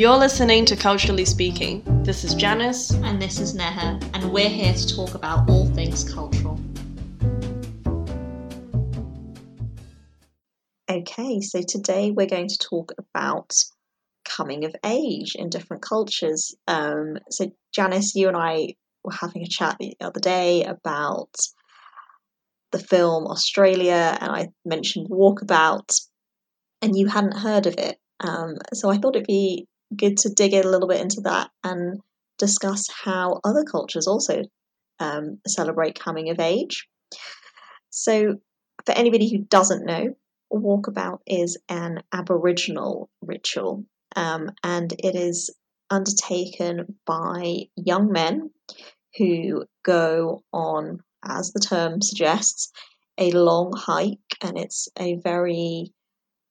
You're listening to Culturally Speaking. This is Janice. And this is Neha, and we're here to talk about all things cultural. Okay, so today we're going to talk about coming of age in different cultures. Um, so, Janice, you and I were having a chat the other day about the film Australia, and I mentioned Walkabout, and you hadn't heard of it. Um, so I thought it'd be good to dig in a little bit into that and discuss how other cultures also um, celebrate coming of age. So, for anybody who doesn't know, Walkabout is an Aboriginal ritual, um, and it is undertaken by young men who go on, as the term suggests, a long hike, and it's a very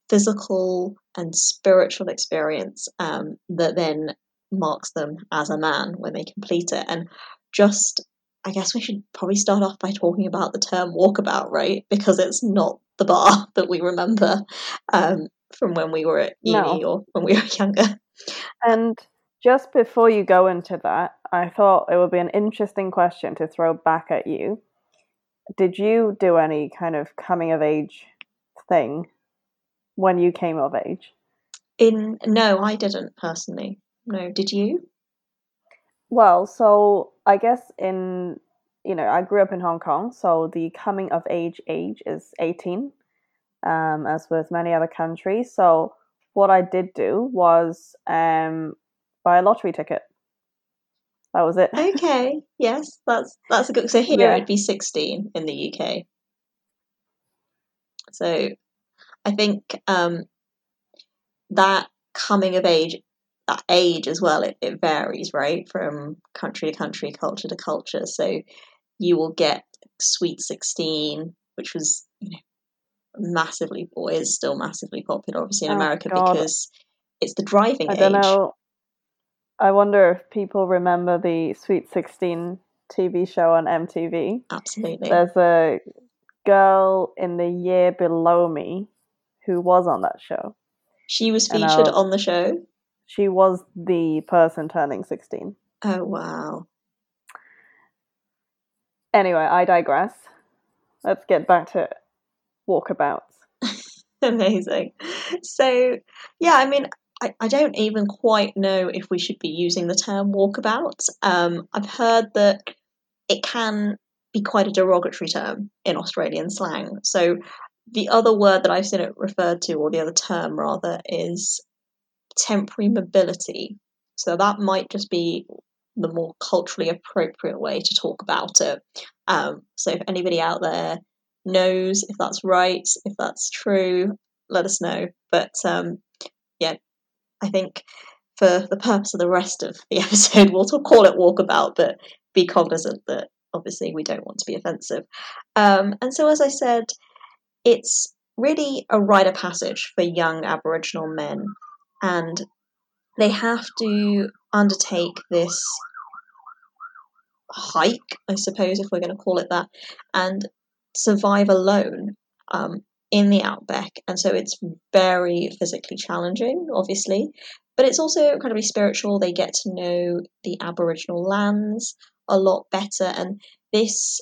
physical and spiritual experience um, that then marks them as a man when they complete it. And just, I guess we should probably start off by talking about the term walkabout, right? Because it's not the bar that we remember um, from when we were at uni no. or when we were younger. And just before you go into that, I thought it would be an interesting question to throw back at you. Did you do any kind of coming of age thing when you came of age? In no, I didn't personally. No, did you? Well, so I guess in you know I grew up in Hong Kong, so the coming of age age is eighteen, um, as with many other countries. So what I did do was um, buy a lottery ticket. That was it. Okay. Yes, that's that's a good. So here yeah. it'd be sixteen in the UK. So I think um, that coming of age, that age as well, it, it varies, right, from country to country, culture to culture. So you will get Sweet 16, which was, you know, massively, or is still massively popular, obviously, in oh, America God. because it's the driving I age. don't know. I wonder if people remember the Sweet 16 TV show on MTV. Absolutely. There's a girl in the year below me who was on that show. She was featured on the show. She was the person turning 16. Oh, wow. Anyway, I digress. Let's get back to walkabouts. Amazing. So, yeah, I mean, I, I don't even quite know if we should be using the term walkabout. Um, I've heard that it can be quite a derogatory term in Australian slang. So the other word that I've seen it referred to, or the other term rather, is temporary mobility. So that might just be the more culturally appropriate way to talk about it. Um, so if anybody out there knows if that's right, if that's true, let us know. But um, yeah, I think for the purpose of the rest of the episode, we'll call it walkabout, but be cognizant that obviously we don't want to be offensive. Um, and so, as I said, it's really a rite of passage for young Aboriginal men, and they have to undertake this hike, I suppose, if we're going to call it that, and survive alone um, in the outback. And so it's very physically challenging, obviously, but it's also incredibly spiritual. They get to know the Aboriginal lands a lot better, and this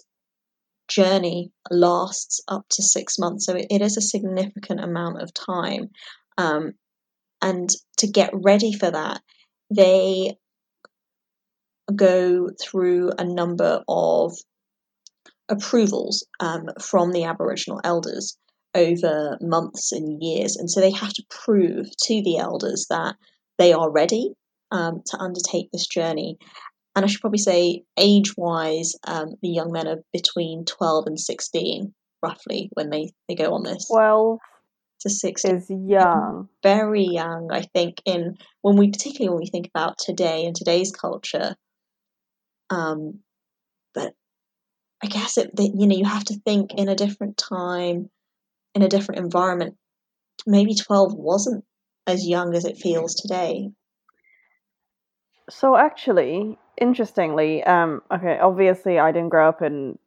journey lasts up to six months. So it, it is a significant amount of time. Um, and to get ready for that, they go through a number of approvals um, from the Aboriginal elders over months and years. And so they have to prove to the elders that they are ready um, to undertake this journey and I should probably say age wise, um, the young men are between 12 and 16, roughly, when they, they go on this. 12 to 16 is young. Very young, I think, in when we, particularly when we think about today and today's culture. Um, but I guess it, you know, you have to think in a different time, in a different environment. Maybe 12 wasn't as young as it feels today. So actually, interestingly, um, okay, obviously I didn't grow up in,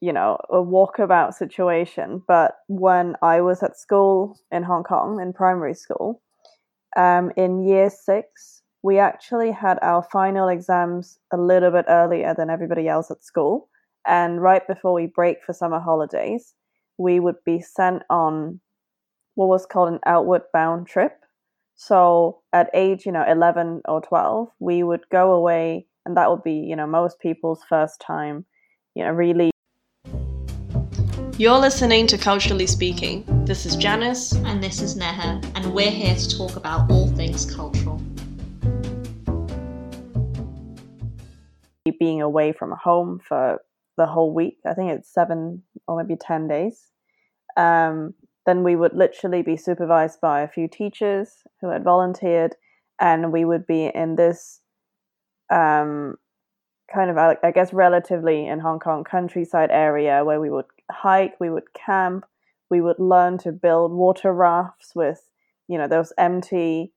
you know, a walkabout situation, but when I was at school in Hong Kong in primary school, um, in year six, we actually had our final exams a little bit earlier than everybody else at school. And right before we break for summer holidays, we would be sent on what was called an outward bound trip. So at age, you know, 11 or 12, we would go away, and that would be, you know, most people's first time, you know, really. You're listening to Culturally Speaking. This is Janice. And this is Neha, and we're here to talk about all things cultural. Being away from home for the whole week, I think it's seven or maybe 10 days. Um, then we would literally be supervised by a few teachers who had volunteered, and we would be in this um, kind of, I guess, relatively in Hong Kong countryside area where we would hike, we would camp, we would learn to build water rafts with, you know, those empty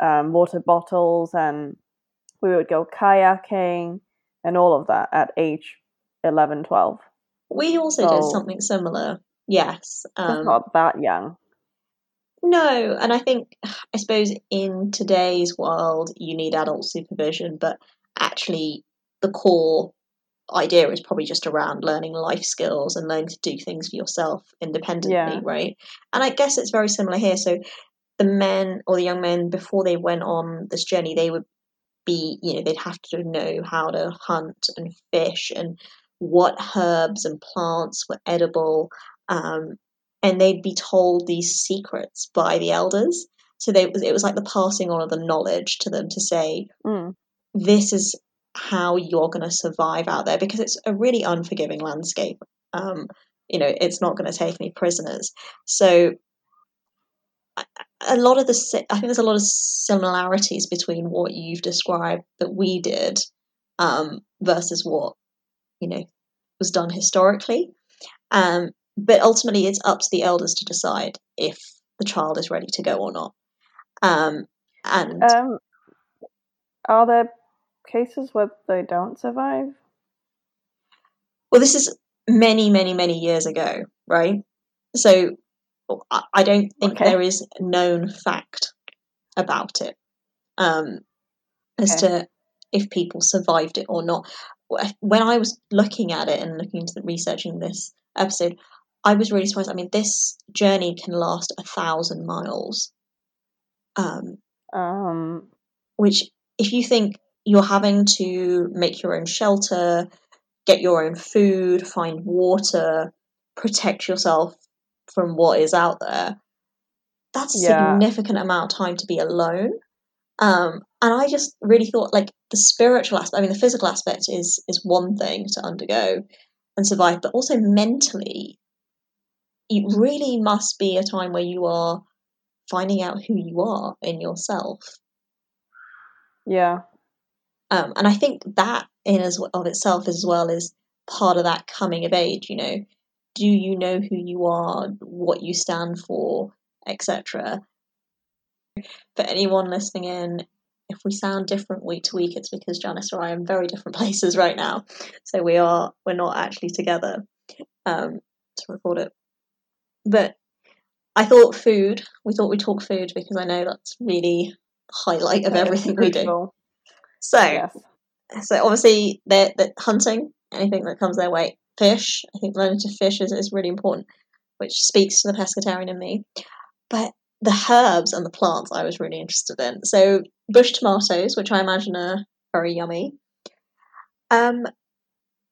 um, water bottles, and we would go kayaking and all of that at age 11, 12. We also so, did something similar. Yes. Um, not that young. No, and I think, I suppose in today's world, you need adult supervision, but actually, the core idea is probably just around learning life skills and learning to do things for yourself independently, yeah. right? And I guess it's very similar here. So, the men or the young men, before they went on this journey, they would be, you know, they'd have to know how to hunt and fish and what herbs and plants were edible um, and they'd be told these secrets by the elders. So they, it was like the passing on of the knowledge to them to say, mm. this is how you're going to survive out there because it's a really unforgiving landscape. Um, you know, it's not going to take any prisoners. So a lot of the, I think there's a lot of similarities between what you've described that we did um, versus what, you know, was done historically. Um, but ultimately it's up to the elders to decide if the child is ready to go or not. Um, and um, are there cases where they don't survive? Well, this is many, many, many years ago, right? So I don't think okay. there is known fact about it um, as okay. to if people survived it or not. When I was looking at it and looking into the, researching this episode, I was really surprised. I mean, this journey can last a thousand miles. Um, um, which, if you think you're having to make your own shelter, get your own food, find water, protect yourself from what is out there, that's a yeah. significant amount of time to be alone. Um, and I just really thought, like, the spiritual aspect, I mean, the physical aspect is is one thing to undergo and survive, but also mentally, it really must be a time where you are finding out who you are in yourself. Yeah. Um, and I think that in as of itself as well is part of that coming of age. You know, do you know who you are, what you stand for, etc. For anyone listening in, if we sound different week to week, it's because Janice or I are in very different places right now, so we are we're not actually together um, to record it. But I thought food. We thought we'd talk food because I know that's really highlight of everything we do. So, yes. so obviously they're, they're, hunting anything that comes their way. Fish. I think learning to fish is, is really important, which speaks to the pescatarian in me. But the herbs and the plants I was really interested in. So bush tomatoes, which I imagine are very yummy. Um,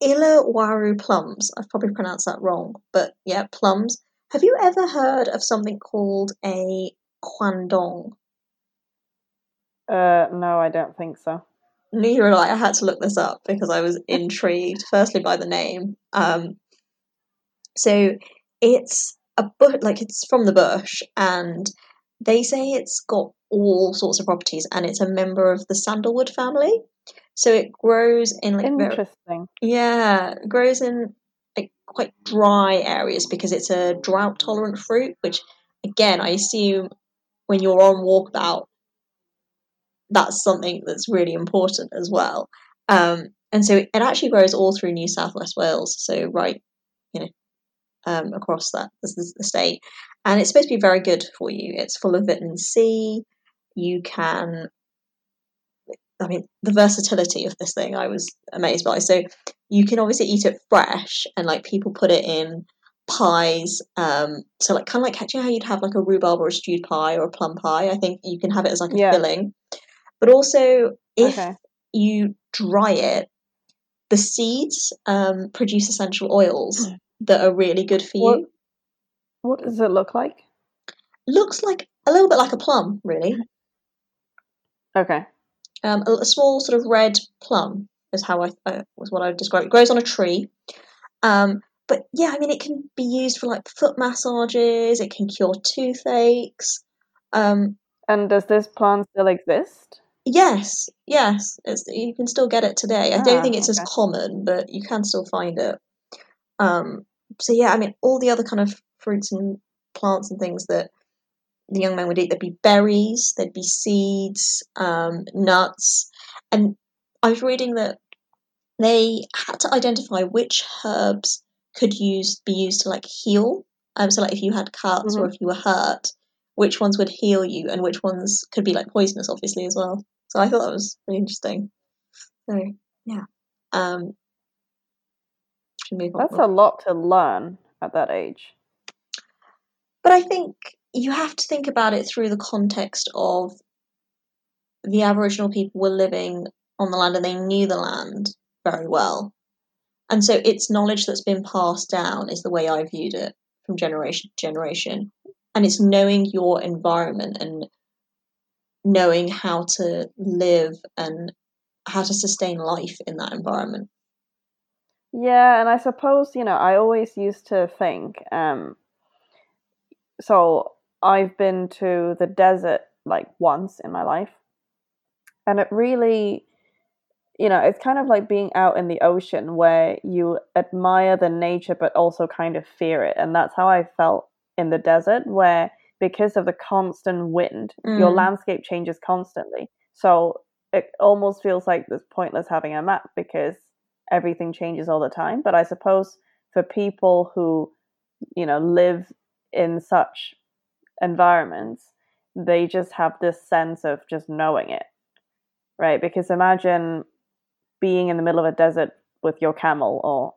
Illawarra plums. I've probably pronounced that wrong, but yeah, plums. Have you ever heard of something called a quandong? Uh, no, I don't think so. Neither did I. I had to look this up because I was intrigued, firstly by the name. Um, so it's a bush, like it's from the bush, and they say it's got all sorts of properties, and it's a member of the sandalwood family. So it grows in like interesting. Very, yeah, grows in quite dry areas because it's a drought tolerant fruit, which again I assume when you're on walkabout that's something that's really important as well. Um, and so it actually grows all through New South West Wales, so right, you know, um, across that the state, and it's supposed to be very good for you. It's full of vitamin C, you can I mean, the versatility of this thing, I was amazed by. So you can obviously eat it fresh, and like people put it in pies. Um, so like kind of like you know how you'd have like a rhubarb or a stewed pie or a plum pie. I think you can have it as like a Yeah. filling. But also, if Okay. you dry it, the seeds um, produce essential oils that are really good for What- you. What does it look like? Looks like a little bit like a plum, really. Okay. Um, a, a small sort of red plum is how I uh, was what I would describe. It grows on a tree, um, but yeah, I mean it can be used for like foot massages. It can cure toothaches. Um, And does this plant still exist? yes, yes, it's, you can still get it today. I don't Ah, think it's as common, but you can still find it. Um, so yeah, I mean all the other kind of fruits and plants and things that the young men would eat. There'd be berries, there'd be seeds, um, nuts, and I was reading that they had to identify which herbs could use be used to like heal. Um, so like if you had cuts or if you were hurt, which ones would heal you, and which ones could be like poisonous, obviously as well. So I thought that was really interesting. So yeah, um, should we on. That's a lot to learn at that age. But I think you have to think about it through the context of the Aboriginal people were living on the land and they knew the land very well. And so it's knowledge that's been passed down, is the way I viewed it from generation to generation. And it's knowing your environment and knowing how to live and how to sustain life in that environment. Yeah, and I suppose, you know, I always used to think, um, so I've been to the desert like once in my life, and it really, you know, it's kind of like being out in the ocean where you admire the nature but also kind of fear it. And that's how I felt in the desert, where because of the constant wind, your Mm. landscape changes constantly. So it almost feels like it's pointless having a map because everything changes all the time. But I suppose for people who, you know, live in such environments, they just have this sense of just knowing it, right? Because imagine being in the middle of a desert with your camel or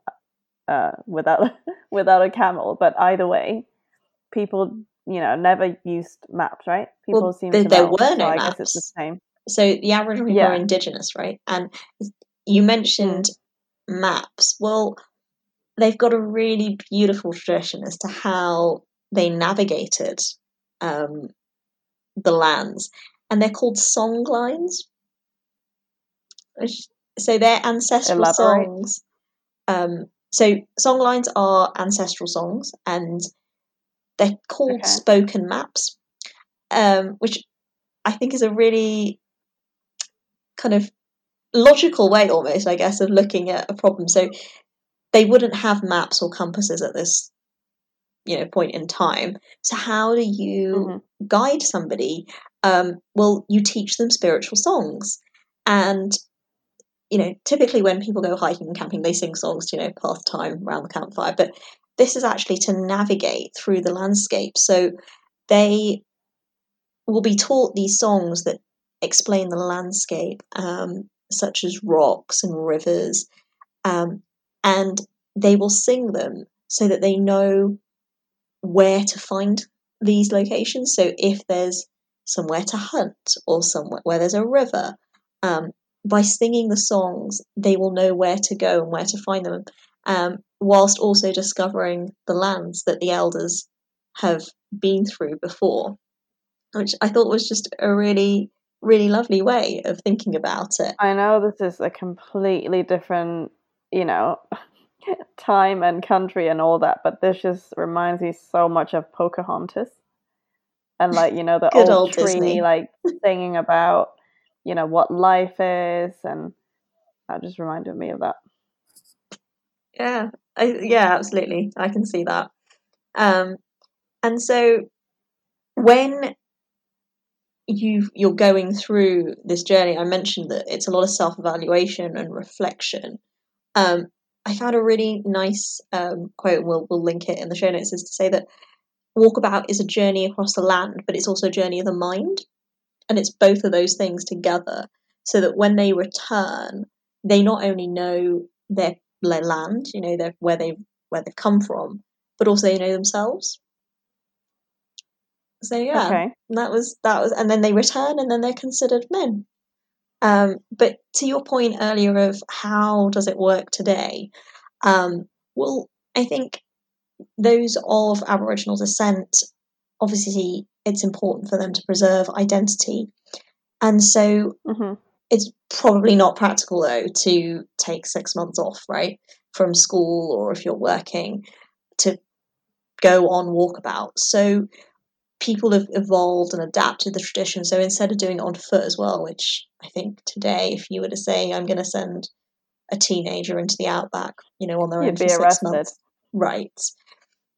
uh, without without a camel. But either way, people, you know, never used maps, right? People Well, seem there- to there were so no I guess it's the maps. same. So the Aboriginal people Yeah. are indigenous, right? And you mentioned maps. Well, they've got a really beautiful tradition as to how they navigated um, the lands, and they're called song lines. So they're ancestral Elaborate. songs. Um, so song lines are ancestral songs, and they're called Okay. spoken maps, um, which I think is a really kind of logical way, almost, I guess, of looking at a problem. So they wouldn't have maps or compasses at this, you know, point in time. So how do you Mhm. guide somebody? Um, well, you teach them spiritual songs, and you know, typically when people go hiking and camping, they sing songs to you know pass time around the campfire. But this is actually to navigate through the landscape. So they will be taught these songs that explain the landscape, um, such as rocks and rivers, um, and they will sing them so that they know where to find these locations. So if there's somewhere to hunt or somewhere where there's a river, um, by singing the songs, they will know where to go and where to find them, um, whilst also discovering the lands that the elders have been through before, which I thought was just a really, really lovely way of thinking about it. I know this is a completely different, you know, time and country and all that, but this just reminds me so much of Pocahontas. And like, you know, the old, old tree Disney. like singing about, you know, what life is and that just reminded me of that. Yeah, I, yeah, absolutely. I can see that. Um, and so when you you're going through this journey, I mentioned that it's a lot of self evaluation and reflection. Um, I found a really nice um, quote, and we'll we'll link it in the show notes, is to say that walkabout is a journey across the land, but it's also a journey of the mind. and it's both of those things together, so that when they return, they not only know their, their land, you know, their, where they where they've come from, but also they know themselves. So yeah, Okay. that was that was, and then they return, and then they're considered men. Um, but to your point earlier of how does it work today, um, well, I think those of Aboriginal descent, obviously, it's important for them to preserve identity, and so hmm it's probably not practical though to take six months off, right, from school or if you're working to go on walkabout. So people have evolved and adapted the tradition. So instead of doing it on foot as well, which I think today, if you were to say, I'm going to send a teenager into the outback, you know, on their own You'd for be six arrested. months, right?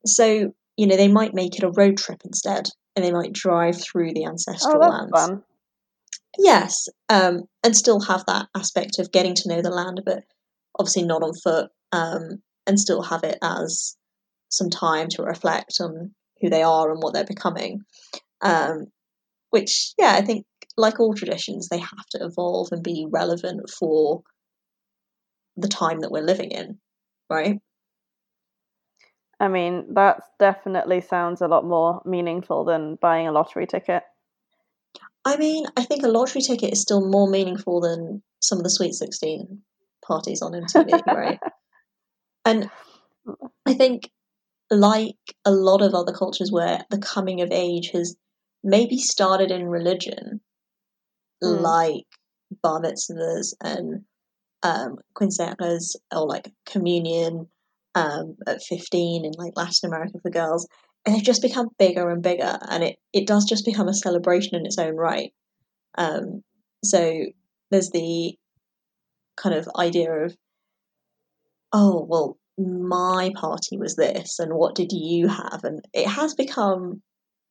So you know, they might make it a road trip instead, and they might drive through the ancestral Oh, lands. fun. Yes, um, and still have that aspect of getting to know the land, but obviously not on foot, um, and still have it as some time to reflect on who they are and what they're becoming. Um, which, yeah, I think, like all traditions, they have to evolve and be relevant for the time that we're living in, right? I mean, that definitely sounds a lot more meaningful than buying a lottery ticket. I mean, I think a lottery ticket is still more meaningful than some of the Sweet 16 parties on MTV, right? And I think, like a lot of other cultures where the coming of age has maybe started in religion, Mm. like bar mitzvahs and um, quinceañeras or like communion um, at 15 in like Latin America for girls. And they've just become bigger and bigger, and it, it does just become a celebration in its own right. Um, so there's the kind of idea of, oh, well, my party was this, and what did you have? And it has become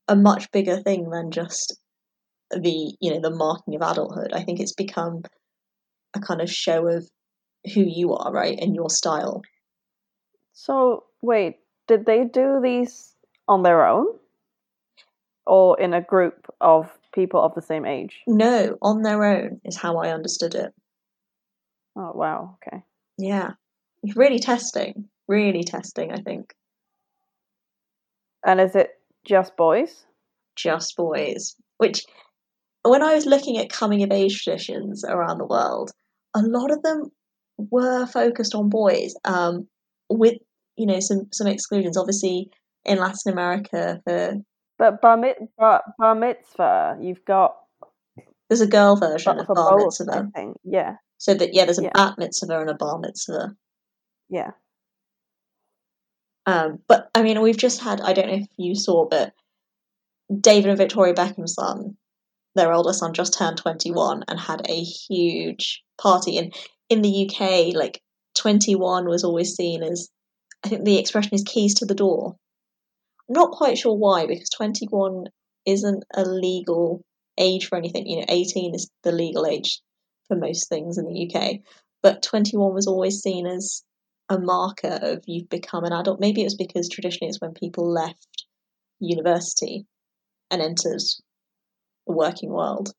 a much bigger thing than just the, you know, the marking of adulthood. I think it's become a kind of show of who you are, right, and your style. So, wait, did they do these on their own? Or in a group of people of the same age? No, on their own is how I understood it. Oh, wow, okay. Yeah. Really testing. Really testing, I think. And is it just boys? Just boys. Which, when I was looking at coming of age traditions around the world, a lot of them were focused on boys, um, with, you know, some, some exclusions. Obviously, in Latin America, the, But bar, mit- bar, bar mitzvah, you've got there's a girl version of for bar mitzvah. Yeah, So that, yeah, there's a Yeah. bat mitzvah and a bar mitzvah. Yeah. Um, but I mean, we've just had, I don't know if you saw, but David and Victoria Beckham's son, their older son, just turned 21 and had a huge party. And in the UK, like 21 was always seen as, I think the expression is keys to the door. Not quite sure why, because 21 isn't a legal age for anything. You know, 18 is the legal age for most things in the UK. But 21 was always seen as a marker of you've become an adult. Maybe it was because traditionally it's when people left university and entered the working world.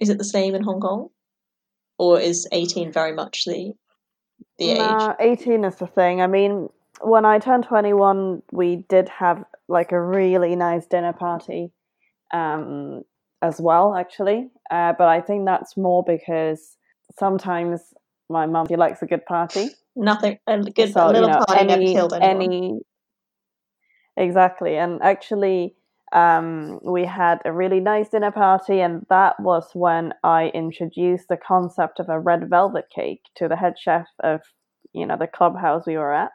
Is it the same in Hong Kong? Or is 18 very much the the age? Nah, 18 is the thing. I mean, when I turned 21, we did have like a really nice dinner party um, as well, actually. Uh, but I think that's more because sometimes my mum she likes a good party. Nothing a good so a little you know, party never any killed anyone. any exactly. And actually, um, we had a really nice dinner party, and that was when I introduced the concept of a red velvet cake to the head chef of you know the clubhouse we were at.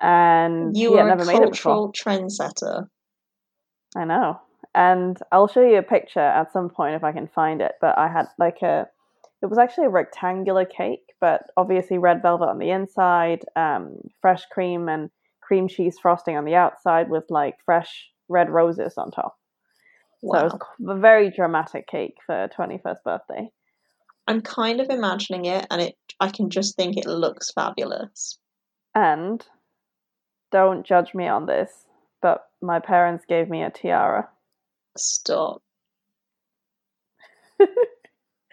And you had were a never it cultural trendsetter. I know. And I'll show you a picture at some point if I can find it. But I had like a, it was actually a rectangular cake, but obviously red velvet on the inside, um, fresh cream and cream cheese frosting on the outside with like fresh red roses on top. So it was a very dramatic cake for 21st birthday. I'm kind of imagining it and it I can just think it looks fabulous. And don't judge me on this, but my parents gave me a tiara. Stop.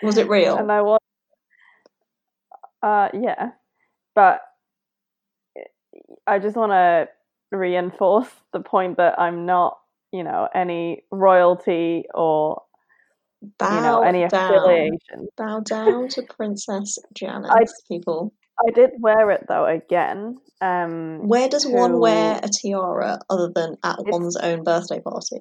Was it real? and I was, uh, yeah, but I just want to reinforce the point that I'm not, you know, any royalty or Bow you know any down. affiliation. Bow down to Princess Janice, I- people. I did wear it though again. Um, Where does one wear a tiara other than at It's- one's own birthday party?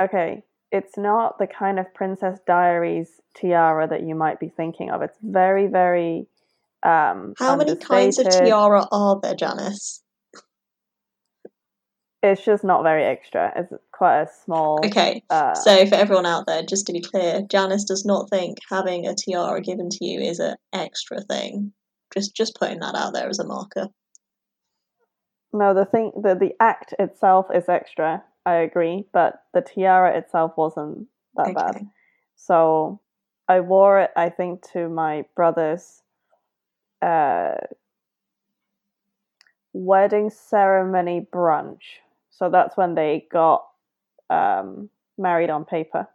Okay, it's not the kind of Princess Diaries tiara that you might be thinking of. It's very, very um How many kinds of tiara are there, Janice? It's just not very extra. It's quite a small. Okay, Uh, so for everyone out there, just to be clear, Janice does not think having a tiara given to you is an extra thing. Just just putting that out there as a marker. no, the thing, the the act itself is extra. I agree, but the tiara itself wasn't that bad. So I wore it, I think, to my brother's uh, wedding ceremony brunch. So that's when they got um, married on paper.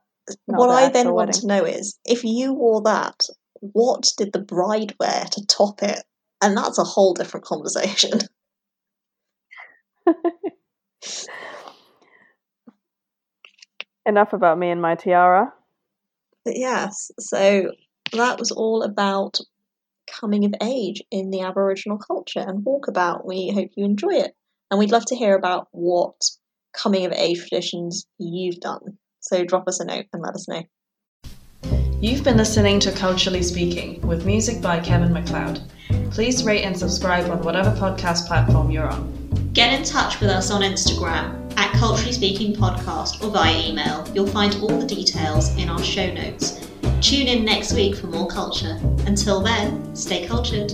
what I then want wedding. to know is if you wore that, what did the bride wear to top it? And that's a whole different conversation. Enough about me and my tiara. But yes, so that was all about coming of age in the Aboriginal culture and walkabout. We hope you enjoy it. And we'd love to hear about what coming of age traditions you've done. So drop us a note and let us know. You've been listening to Culturally Speaking with music by Kevin MacLeod. Please rate and subscribe on whatever podcast platform you're on. Get in touch with us on Instagram at Culturally Speaking Podcast or via email. You'll find all the details in our show notes. Tune in next week for more culture. Until then, stay cultured.